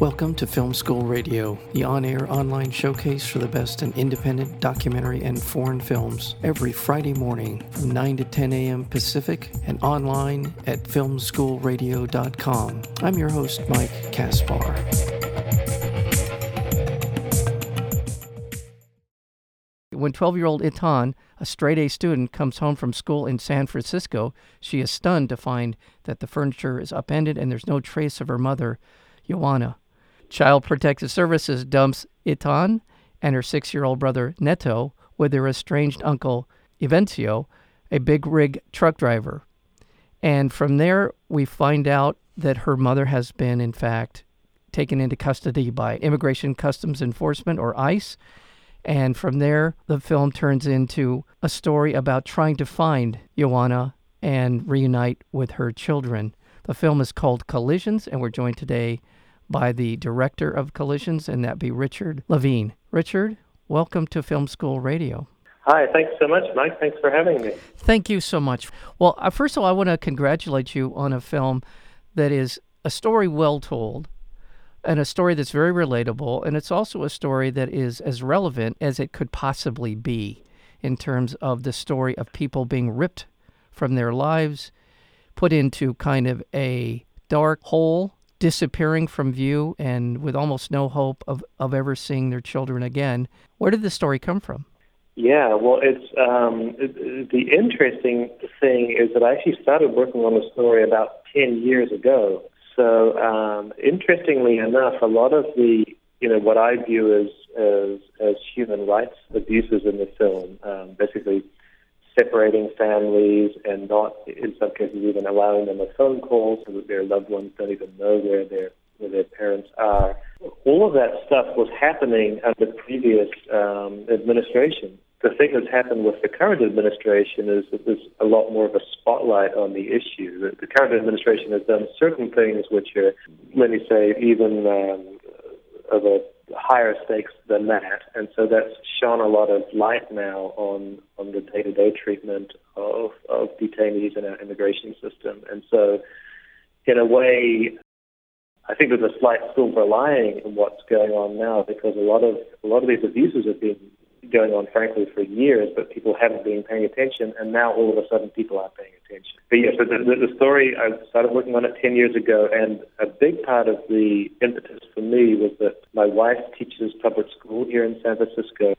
Welcome to Film School Radio, the on air online showcase for the best in independent documentary and foreign films, every Friday morning from 9 to 10 a.m. Pacific and online at filmschoolradio.com. I'm your host, Mike Kaspar. When 12 year old Itan, a straight A student, comes home from school in San Francisco, she is stunned to find that the furniture is upended and there's no trace of her mother, Joanna. Child Protective Services dumps Itan and her six year old brother Neto with their estranged uncle Evencio, a big rig truck driver. And from there, we find out that her mother has been, in fact, taken into custody by Immigration Customs Enforcement or ICE. And from there, the film turns into a story about trying to find Joanna and reunite with her children. The film is called Collisions, and we're joined today by the director of Collisions, and that be Richard Levien. Richard, welcome to Film School Radio. Hi, thanks so much, Mike. Thanks for having me. Thank you so much. Well, uh, first of all, I want to congratulate you on a film that is a story well told and a story that's very relatable. And it's also a story that is as relevant as it could possibly be in terms of the story of people being ripped from their lives, put into kind of a dark hole disappearing from view and with almost no hope of, of ever seeing their children again. Where did the story come from? Yeah, well, it's um, the interesting thing is that I actually started working on the story about 10 years ago. So, um, interestingly enough, a lot of the, you know, what I view as, as, as human rights abuses in the film, um, basically separating families and not, in some cases, even allowing them a phone call so that their loved ones don't even know where their where their parents are. All of that stuff was happening under previous um, administration. The thing that's happened with the current administration is that there's a lot more of a spotlight on the issue. The, the current administration has done certain things which are, let me say, even um, of a higher stakes than that, and so that's shone a lot of light now on on the day-to-day treatment of of detainees in our immigration system. And so, in a way, I think there's a slight silver lining in what's going on now because a lot of a lot of these abuses have been going on, frankly, for years, but people haven't been paying attention, and now all of a sudden people are paying attention. But yes, yeah, so the, the story, I started working on it 10 years ago, and a big part of the impetus for me was that my wife teaches public school here in San Francisco,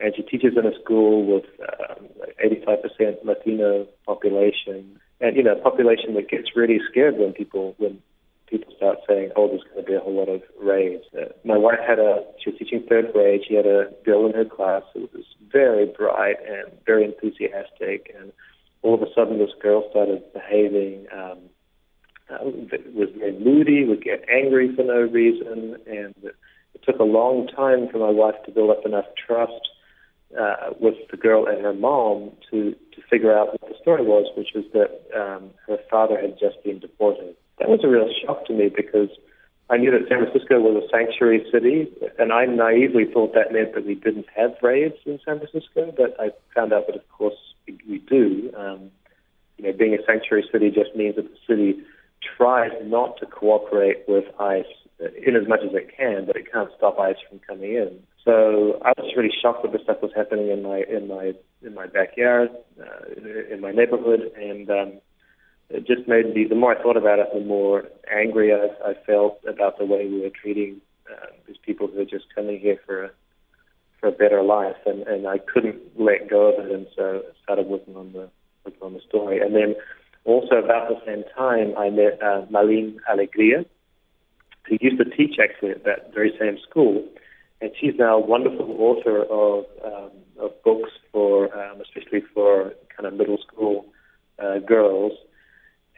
and she teaches in a school with um, 85% Latino population, and, you know, a population that gets really scared when people, when people start saying, oh, there's going to be a whole lot of raids. My wife had a, she was teaching third grade. She had a girl in her class who was very bright and very enthusiastic. And all of a sudden, this girl started behaving, um, uh, was very moody, would get angry for no reason. And it, it took a long time for my wife to build up enough trust uh, with the girl and her mom to, to figure out what the story was, which was that um, her father had just been deported that was a real shock to me because I knew that San Francisco was a sanctuary city, and I naively thought that meant that we didn't have raids in San Francisco, but I found out that, of course, we do. Um, you know, being a sanctuary city just means that the city tries not to cooperate with ICE in as much as it can, but it can't stop ICE from coming in. So I was really shocked that this stuff was happening in my in my in my backyard, uh, in my neighborhood, and um, it just made me, the more I thought about it, the more angry I, I felt about the way we were treating uh, these people who are just coming here for a, for a better life, and, and I couldn't let go of it, and so I started working on the working on the story. And then also about the same time, I met uh, Malin Alegria, who used to teach actually at that very same school, and she's now a wonderful author of um, of books for, um, especially for kind of middle school uh, girls.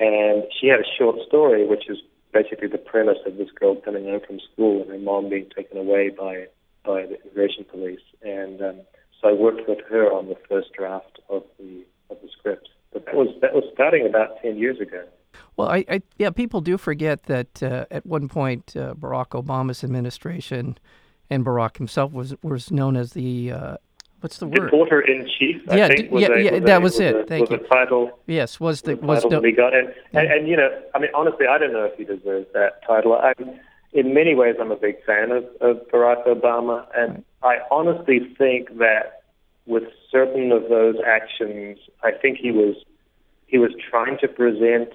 And she had a short story, which is basically the premise of this girl coming home from school and her mom being taken away by by the immigration police. And um, so I worked with her on the first draft of the of the script. But that was that was starting about ten years ago. Well, I, I yeah, people do forget that uh, at one point uh, Barack Obama's administration and Barack himself was was known as the uh, what's the word? Deporter in chief. Yeah, think, yeah, a, yeah. Was that a, was, was it. A, Thank was you. The title. Yes, was the the was title no, we got, and, and, and you know, I mean, honestly, I don't know if he deserves that title. I, in many ways, I'm a big fan of, of Barack Obama, and I honestly think that with certain of those actions, I think he was he was trying to present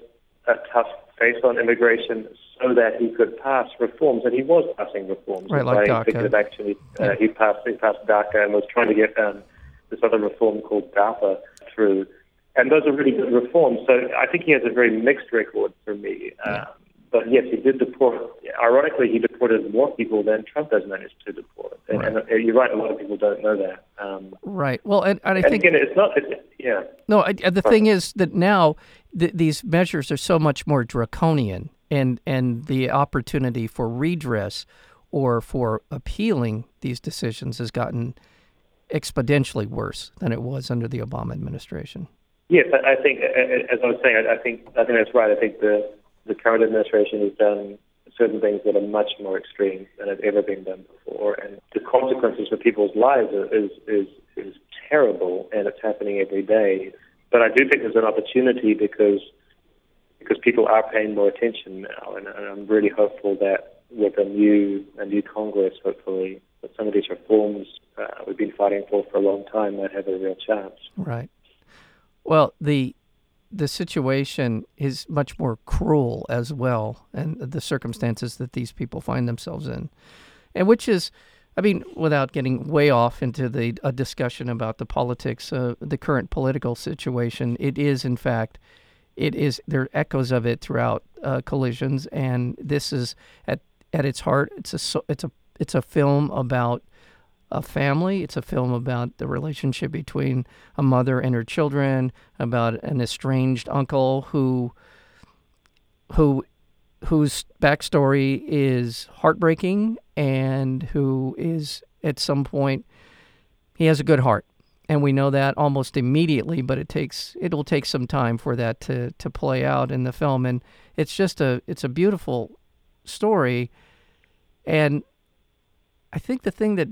a tough face on immigration so that he could pass reforms, and he was passing reforms. Right, like DACA. Action, he, uh, he passed he passed DACA and was trying to get um, this other reform called DAPA through, and those are really good reforms. So I think he has a very mixed record for me. Um, but yes, he did deport. Ironically, he deported more people than Trump has managed to deport. And, right. and uh, you're right; a lot of people don't know that. Um, right. Well, and, and I and think again, it's not. It's, yeah. No, I, the thing is that now th- these measures are so much more draconian, and and the opportunity for redress or for appealing these decisions has gotten exponentially worse than it was under the Obama administration. Yes, I think, as I was saying, I think I think that's right. I think the the current administration has done certain things that are much more extreme than have ever been done before, and the consequences for people's lives is is is terrible, and it's happening every day. But I do think there's an opportunity because because people are paying more attention now, and, and I'm really hopeful that with a new a new Congress, hopefully, that some of these reforms uh, we've been fighting for for a long time might have a real chance. Right. Well, the the situation is much more cruel as well, and the circumstances that these people find themselves in, and which is, I mean, without getting way off into the a discussion about the politics, uh, the current political situation, it is in fact, it is there are echoes of it throughout uh, collisions, and this is at at its heart, it's a it's a it's a film about a family. It's a film about the relationship between a mother and her children, about an estranged uncle who who whose backstory is heartbreaking and who is at some point he has a good heart. And we know that almost immediately, but it takes it'll take some time for that to, to play out in the film. And it's just a it's a beautiful story. And I think the thing that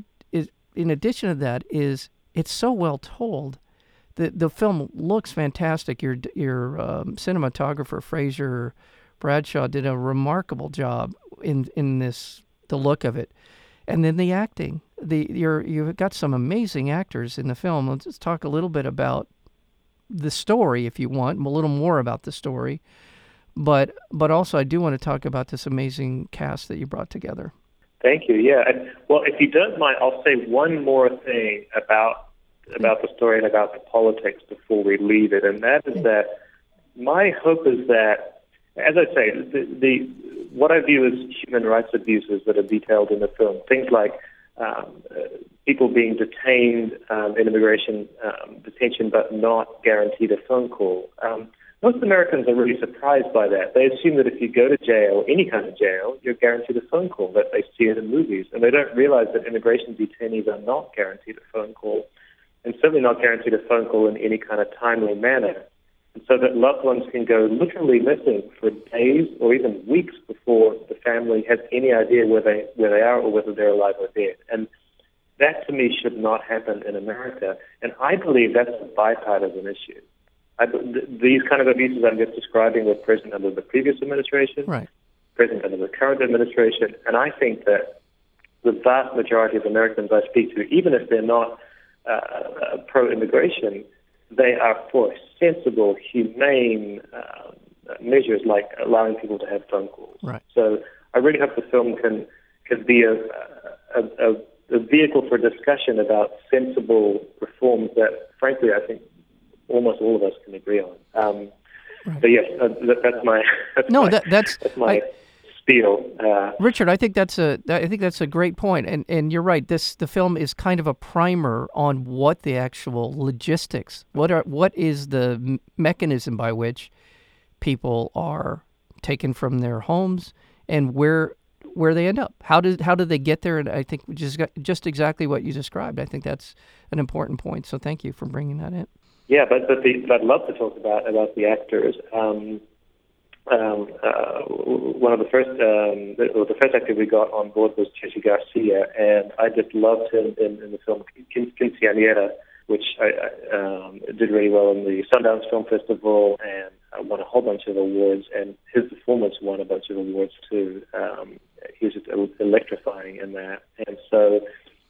in addition to that is it's so well told. The the film looks fantastic. Your your um, cinematographer Fraser Bradshaw did a remarkable job in in this the look of it, and then the acting. The you're you've got some amazing actors in the film. Let's just talk a little bit about the story, if you want, a little more about the story, but but also I do want to talk about this amazing cast that you brought together. Thank you. Yeah. And, well, if you don't mind, I'll say one more thing about about the story and about the politics before we leave it, and that is mm. that my hope is that, as I say, the, the what I view as human rights abuses that are detailed in the film, things like um, uh, people being detained um, in immigration um, detention but not guaranteed a phone call. Um, most Americans are really surprised by that. They assume that if you go to jail, any kind of jail, you're guaranteed a phone call that they see in movies. And they don't realize that immigration detainees are not guaranteed a phone call, and certainly not guaranteed a phone call in any kind of timely manner. So that loved ones can go literally missing for days or even weeks before the family has any idea where they where they are or whether they're alive or dead. And that to me should not happen in America. And I believe that's a bipartisan issue. I, these kind of abuses I'm just describing were present under the previous administration, right. present under the current administration, and I think that the vast majority of Americans I speak to, even if they're not uh, uh pro-immigration, they are for sensible, humane uh, measures like allowing people to have phone calls. Right. So I really hope the film can can be a, a, a, a vehicle for discussion about sensible reforms that, frankly, I think almost all of us can agree on. Um, right. But yes, uh, that, that's my that's no, my, that, that's, that's my I, Uh, Richard, I think that's a I think that's a great point, and and you're right. This the film is kind of a primer on what the actual logistics. What are what is the mechanism by which people are taken from their homes and where where they end up. How did how did they get there? And I think just just exactly what you described. I think that's an important point. So thank you for bringing that in. Yeah, but but, the, but I'd love to talk about about the actors. Um, um, uh, one of the first, um, the, the first actor we got on board was Jesse Garcia, and I just loved him in, in the film Quinceañera, which I, I, um, did really well in the Sundance Film Festival and uh, won a whole bunch of awards. And his performance won a bunch of awards too. Um, he was just electrifying in that. And so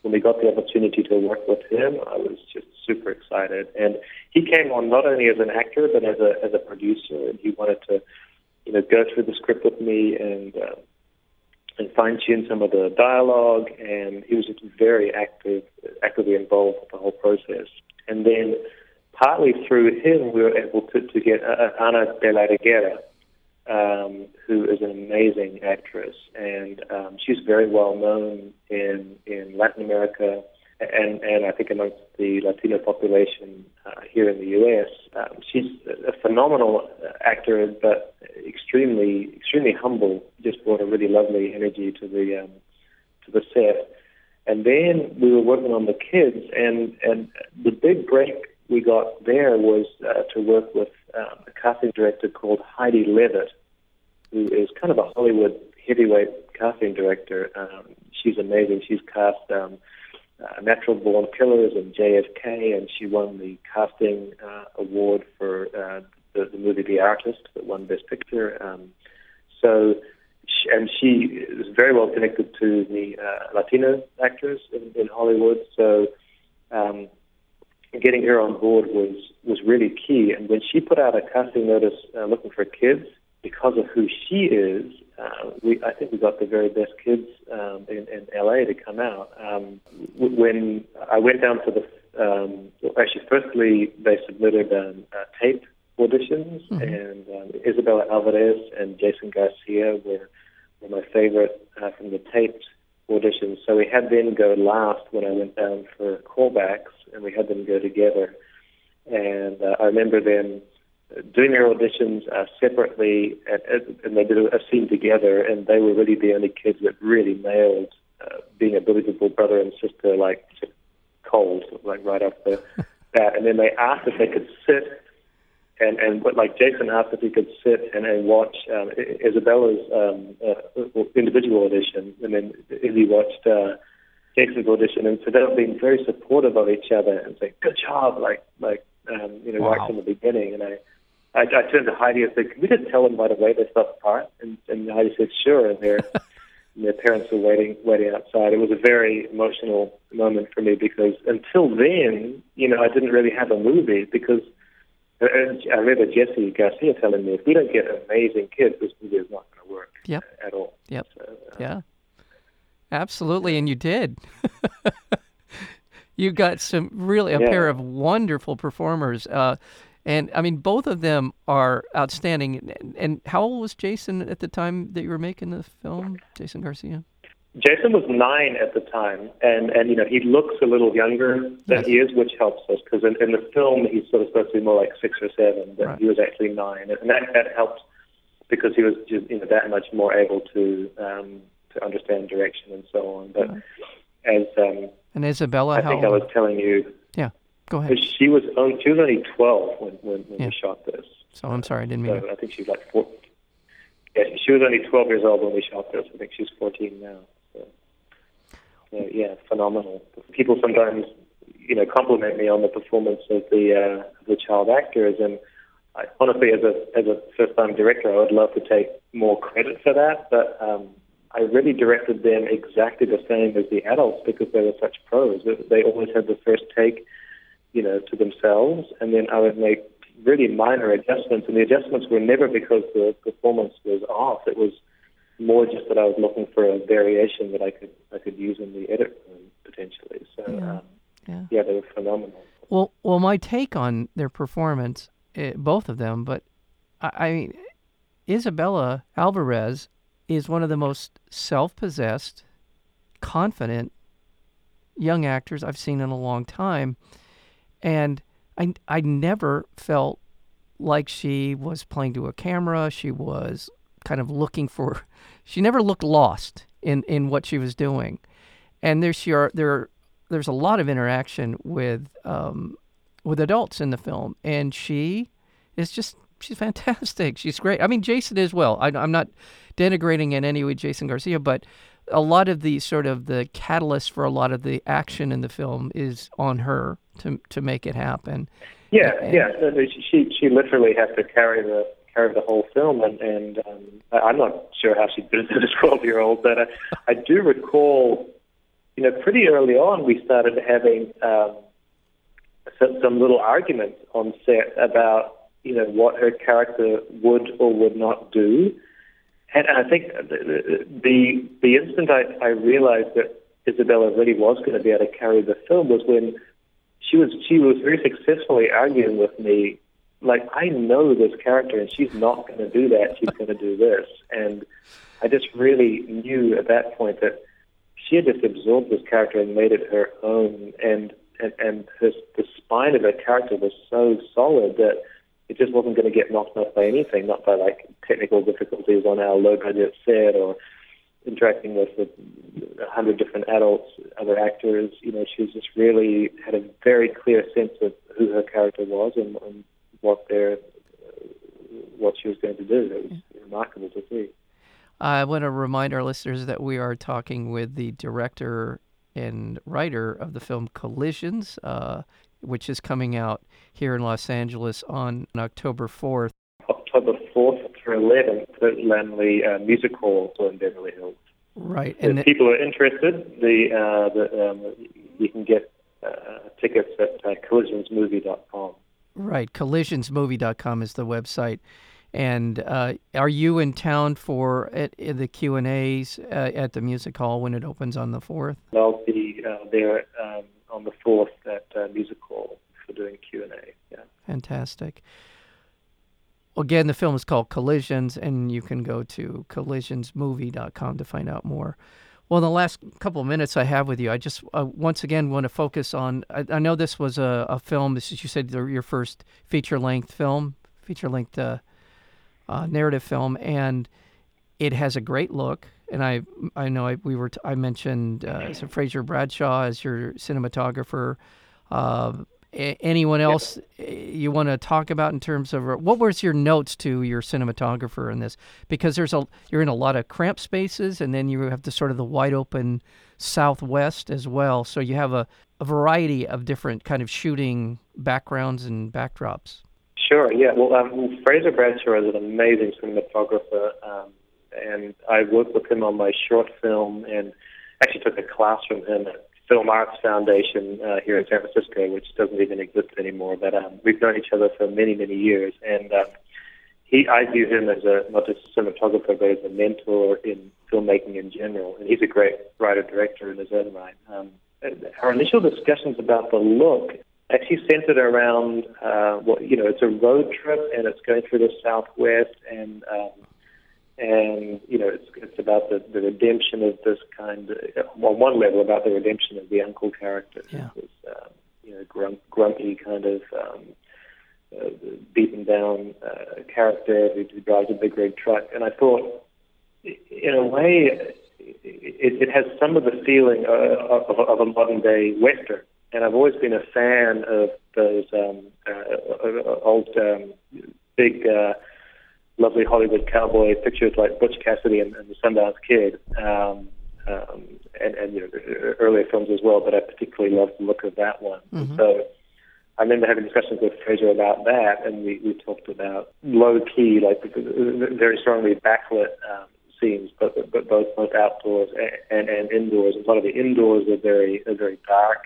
when we got the opportunity to work with him, I was just super excited. And he came on not only as an actor but as a as a producer, and he wanted to, you know, go through the script with me and uh, and fine tune some of the dialogue. And he was just very active, actively involved with the whole process. And then partly through him, we were able to to get uh, Ana de la Reguera um, who is an amazing actress, and um, she's very well known in in Latin America and and I think amongst the Latino population uh, here in the U.S. Um, she's a phenomenal actor, but extremely extremely humble. Just brought a really lovely energy to the um, to the set. And then we were working on the kids, and and the big break we got there was uh, to work with um, a casting director called Heidi Levitt, who is kind of a Hollywood heavyweight casting director. Um, she's amazing. She's cast um, uh, Natural Born Killers and JFK, and she won the casting uh, award for uh, the, the movie The Artist that won Best Picture. Um, so, she, and she is very well connected to the uh, Latino actors in, in Hollywood. So, um, getting her on board was was really key. And when she put out a casting notice uh, looking for kids, because of who she is, uh, we I think we got the very best kids um, in, in LA to come out. Um, when I went down to the um, actually, firstly they submitted um, uh, tape auditions, mm-hmm. and um, Isabella Alvarez and Jason Garcia were were my favorite uh, from the taped auditions. So we had them go last when I went down for callbacks, and we had them go together. And uh, I remember them doing their auditions uh, separately, and, and they did a scene together, and they were really the only kids that really nailed uh, being a believable brother and sister, like cold, like right off the bat. And then they asked if they could sit, and and what like Jason asked if he could sit and, and watch um, Isabella's um, uh, individual audition, and then Izzy watched. Uh, Jason's audition, and so they've been very supportive of each other and say, "Good job!" Like, like um, you know, wow. right from the beginning. And I, I, I turned to Heidi and said, "Can we just tell them right away they're stuff apart?" And, and Heidi said, "Sure." And their and their parents were waiting waiting outside. It was a very emotional moment for me because until then, you know, I didn't really have a movie because. And I remember Jesse Garcia telling me, if we don't get amazing kids, this movie is not going to work yep. at all. Yep. So, uh, yeah. Absolutely, and you did. you got some really a yeah. pair of wonderful performers. Uh, and I mean, both of them are outstanding. And how old was Jason at the time that you were making the film, Jason Garcia? Jason was nine at the time, and and you know he looks a little younger than yes. he is, which helps us because in, in the film he's sort of supposed to be more like six or seven, but right. he was actually nine, and that that helped because he was just you know that much more able to um, to understand direction and so on. But right. as um, and Isabella, I think I was telling you Go ahead. She was only, she was only 12 when, when, when yeah. we shot this. So I'm sorry, I didn't mean. So I think she was like four. Yeah, she was only 12 years old when we shot this. I think she's 14 now. So, so yeah, phenomenal. People sometimes, you know, compliment me on the performance of the uh, of the child actors, and I, honestly, as a as a first time director, I would love to take more credit for that, but. Um, I really directed them exactly the same as the adults because they were such pros. They always had the first take you know, to themselves, and then I would make really minor adjustments. And the adjustments were never because the performance was off. It was more just that I was looking for a variation that I could I could use in the edit room potentially. So yeah, um, yeah. yeah they were phenomenal. Well, well, my take on their performance, uh, both of them, but I, I mean, Isabella Alvarez is one of the most self-possessed, confident young actors I've seen in a long time and I I never felt like she was playing to a camera. She was kind of looking for. She never looked lost in in what she was doing, and there's your there there's a lot of interaction with um, with adults in the film, and she is just she's fantastic. She's great. I mean, Jason as well. I, I'm not denigrating in any way Jason Garcia, but a lot of the sort of the catalyst for a lot of the action in the film is on her to to make it happen. Yeah, and, yeah. She she literally has to carry the carry the whole film. And, and um, I'm not sure how she did it as a 12 year old, but I, I do recall, you know, pretty early on we started having um, some, some little arguments on set about, you know, what her character would or would not do. And I think the the, the instant I, I realized that Isabella really was going to be able to carry the film was when she was she was very successfully arguing with me like I know this character and she's not going to do that. She's going to do this, and I just really knew at that point that she had just absorbed this character and made it her own, and and and her, the spine of her character was so solid that it just wasn't going to get knocked off by anything, not by like technical difficulties on our low budget set or interacting with a hundred different adults, other actors. You know, she just really had a very clear sense of who her character was and, and what their what she was going to do. It was remarkable to see. I want to remind our listeners that we are talking with the director and writer of the film Collisions, uh, which is coming out here in Los Angeles on October 4th. October 4th through 11th at Laemmle uh, Music Hall in Beverly Hills. Right. And if people are interested, the, uh, the um, you can get uh, tickets at uh, collisionsmovie.com. Right. Collisionsmovie.com is the website. And uh, are you in town for at, at the Q and A's uh, at the music hall when it opens on the fourth? I'll be uh, there um, on the fourth at uh, music hall for doing Q and A. Yeah. Fantastic. Again, the film is called Collisions, and you can go to collisionsmovie.com to find out more. Well, in the last couple of minutes I have with you, I just uh, once again want to focus on. I, I know this was a, a film. This is you said your first feature length film, feature length uh, uh, narrative film, and it has a great look. And I I know I, we were t- I mentioned uh, so Fraser Bradshaw as your cinematographer. Uh, anyone else yeah. you want to talk about in terms of what was your notes to your cinematographer in this? Because there's a you're in a lot of cramped spaces and then you have the sort of the wide open southwest as well. So you have a, a variety of different kind of shooting backgrounds and backdrops. Sure yeah. Well um, fraser bradshaw is an amazing cinematographer. Um, and i worked with him on my short film and actually took a class from him at Film Arts Foundation uh, here in San Francisco, which doesn't even exist anymore. But um, we've known each other for many, many years, and uh, he, I view him as a not just a cinematographer, but as a mentor in filmmaking in general. And he's a great writer director in his own right. Um, our initial discussions about the look actually centered around uh, what you know. It's a road trip, and it's going through the Southwest, and um, and you know it's it's about the, the redemption of this kind of, on one level about the redemption of the uncle character. Yeah. this um, you know grump, grumpy kind of um, uh, beaten down uh, character who, who drives a big red truck. And I thought in a way it, it has some of the feeling uh, of, of a modern day western. And I've always been a fan of those um, uh, uh old um, big uh, lovely Hollywood cowboy pictures like Butch Cassidy and, and the Sundance Kid, um, um, and, and you know earlier films as well. But I particularly love the look of that one. Mm-hmm. So I remember having discussions with Fraser about that, and we, we talked about low key, like very strongly backlit um, scenes, but, but both both outdoors and, and, and indoors. A lot of the indoors are very are very dark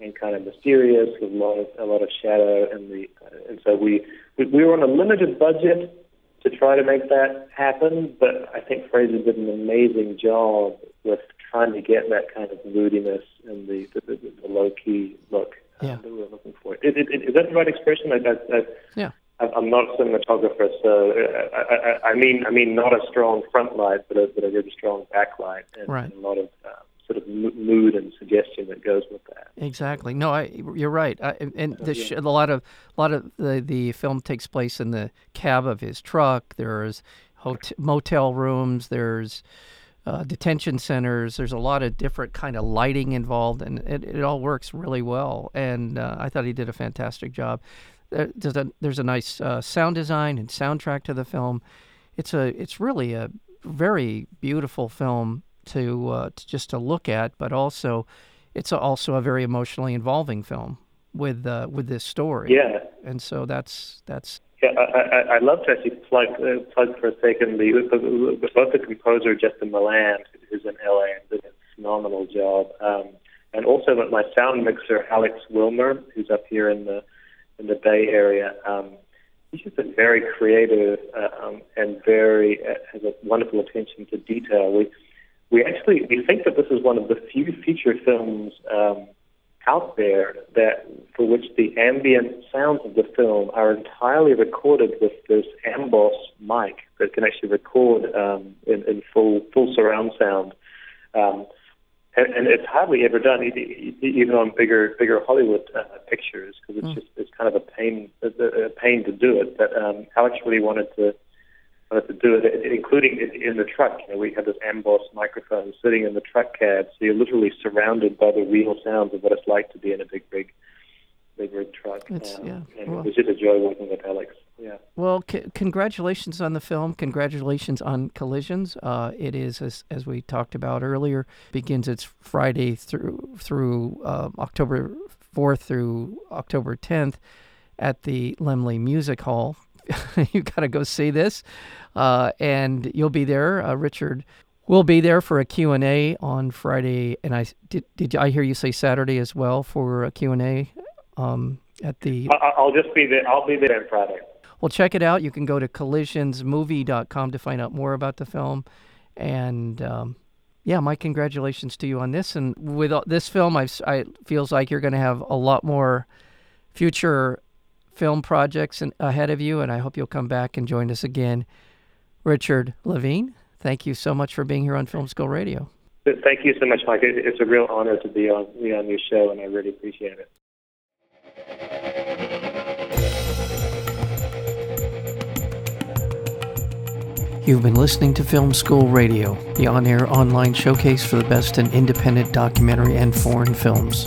and kind of mysterious, with a lot of a lot of shadow, and the and so we we, we were on a limited budget to try to make that happen. But I think Fraser did an amazing job with trying to get that kind of moodiness and the the, the, the low key look uh, yeah. that we were looking for. Is, is, is that the right expression? I, I, I, yeah. I'm not a cinematographer, so uh, I, I, I mean, I mean, not a strong front light, but a, but a really strong backlight, and, right. and a lot of uh, sort of mood and suggestion that goes with that. Exactly. No, I, you're right. I, and the, sh- a lot of a lot of the, the film takes place in the cab of his truck. There's hotel, motel rooms. There's uh, detention centers. There's a lot of different kind of lighting involved, and it, it all works really well. And uh, I thought he did a fantastic job. There's a there's a nice uh, sound design and soundtrack to the film. It's a it's really a very beautiful film to, uh, to just to look at, but also it's also a very emotionally involving film with uh, with this story. Yeah, and so that's that's Yeah, I, I, love to actually plug uh, plug for a second the, the, both the composer Justin Melland, who's in LA and did a phenomenal job, um, and also my sound mixer Alex Wilmer, who's up here in the in the Bay Area. Um, he's just a very creative uh, um, and very uh, has a wonderful attention to detail. We we actually we think that this is one of the few feature films. Um, out there that for which the ambient sounds of the film are entirely recorded with this Amboss mic that can actually record um, in, in full full surround sound. Um, and, and it's hardly ever done, even on bigger bigger Hollywood uh, pictures, because it's mm. just it's kind of a pain a, a pain to do it. But um, Alex really wanted to uh, to do it, including in the truck. You know, we have this Amboss microphone sitting in the truck cab, so you're literally surrounded by the real sounds of what it's like to be in a big rig, big rig truck. It's, um, yeah. And well, it was just a joy working with Alex. Yeah. Well, c- congratulations on the film. Congratulations on Collisions. Uh, it is, as, as we talked about earlier, begins its Friday through through uh, October 4th through October 10th at the Laemmle Music Hall. you got to go see this, uh, and you'll be there. Uh, Richard will be there for a Q and A on Friday, and I did. Did I hear you say Saturday as well for a Q and A um, at the? I'll just be there. I'll be there on Friday. Well, check it out. You can go to collisionsmovie.com to find out more about the film, and um, yeah, my congratulations to you on this. And with this film, I've, I feels like you're going to have a lot more future film projects in, ahead of you, and I hope you'll come back and join us again. Richard Levien, thank you so much for being here on Film School Radio. Thank you so much, Mike. It's a real honor to be on, be on your show, and I really appreciate it. You've been listening to Film School Radio, the on air online showcase for the best in independent documentary and foreign films.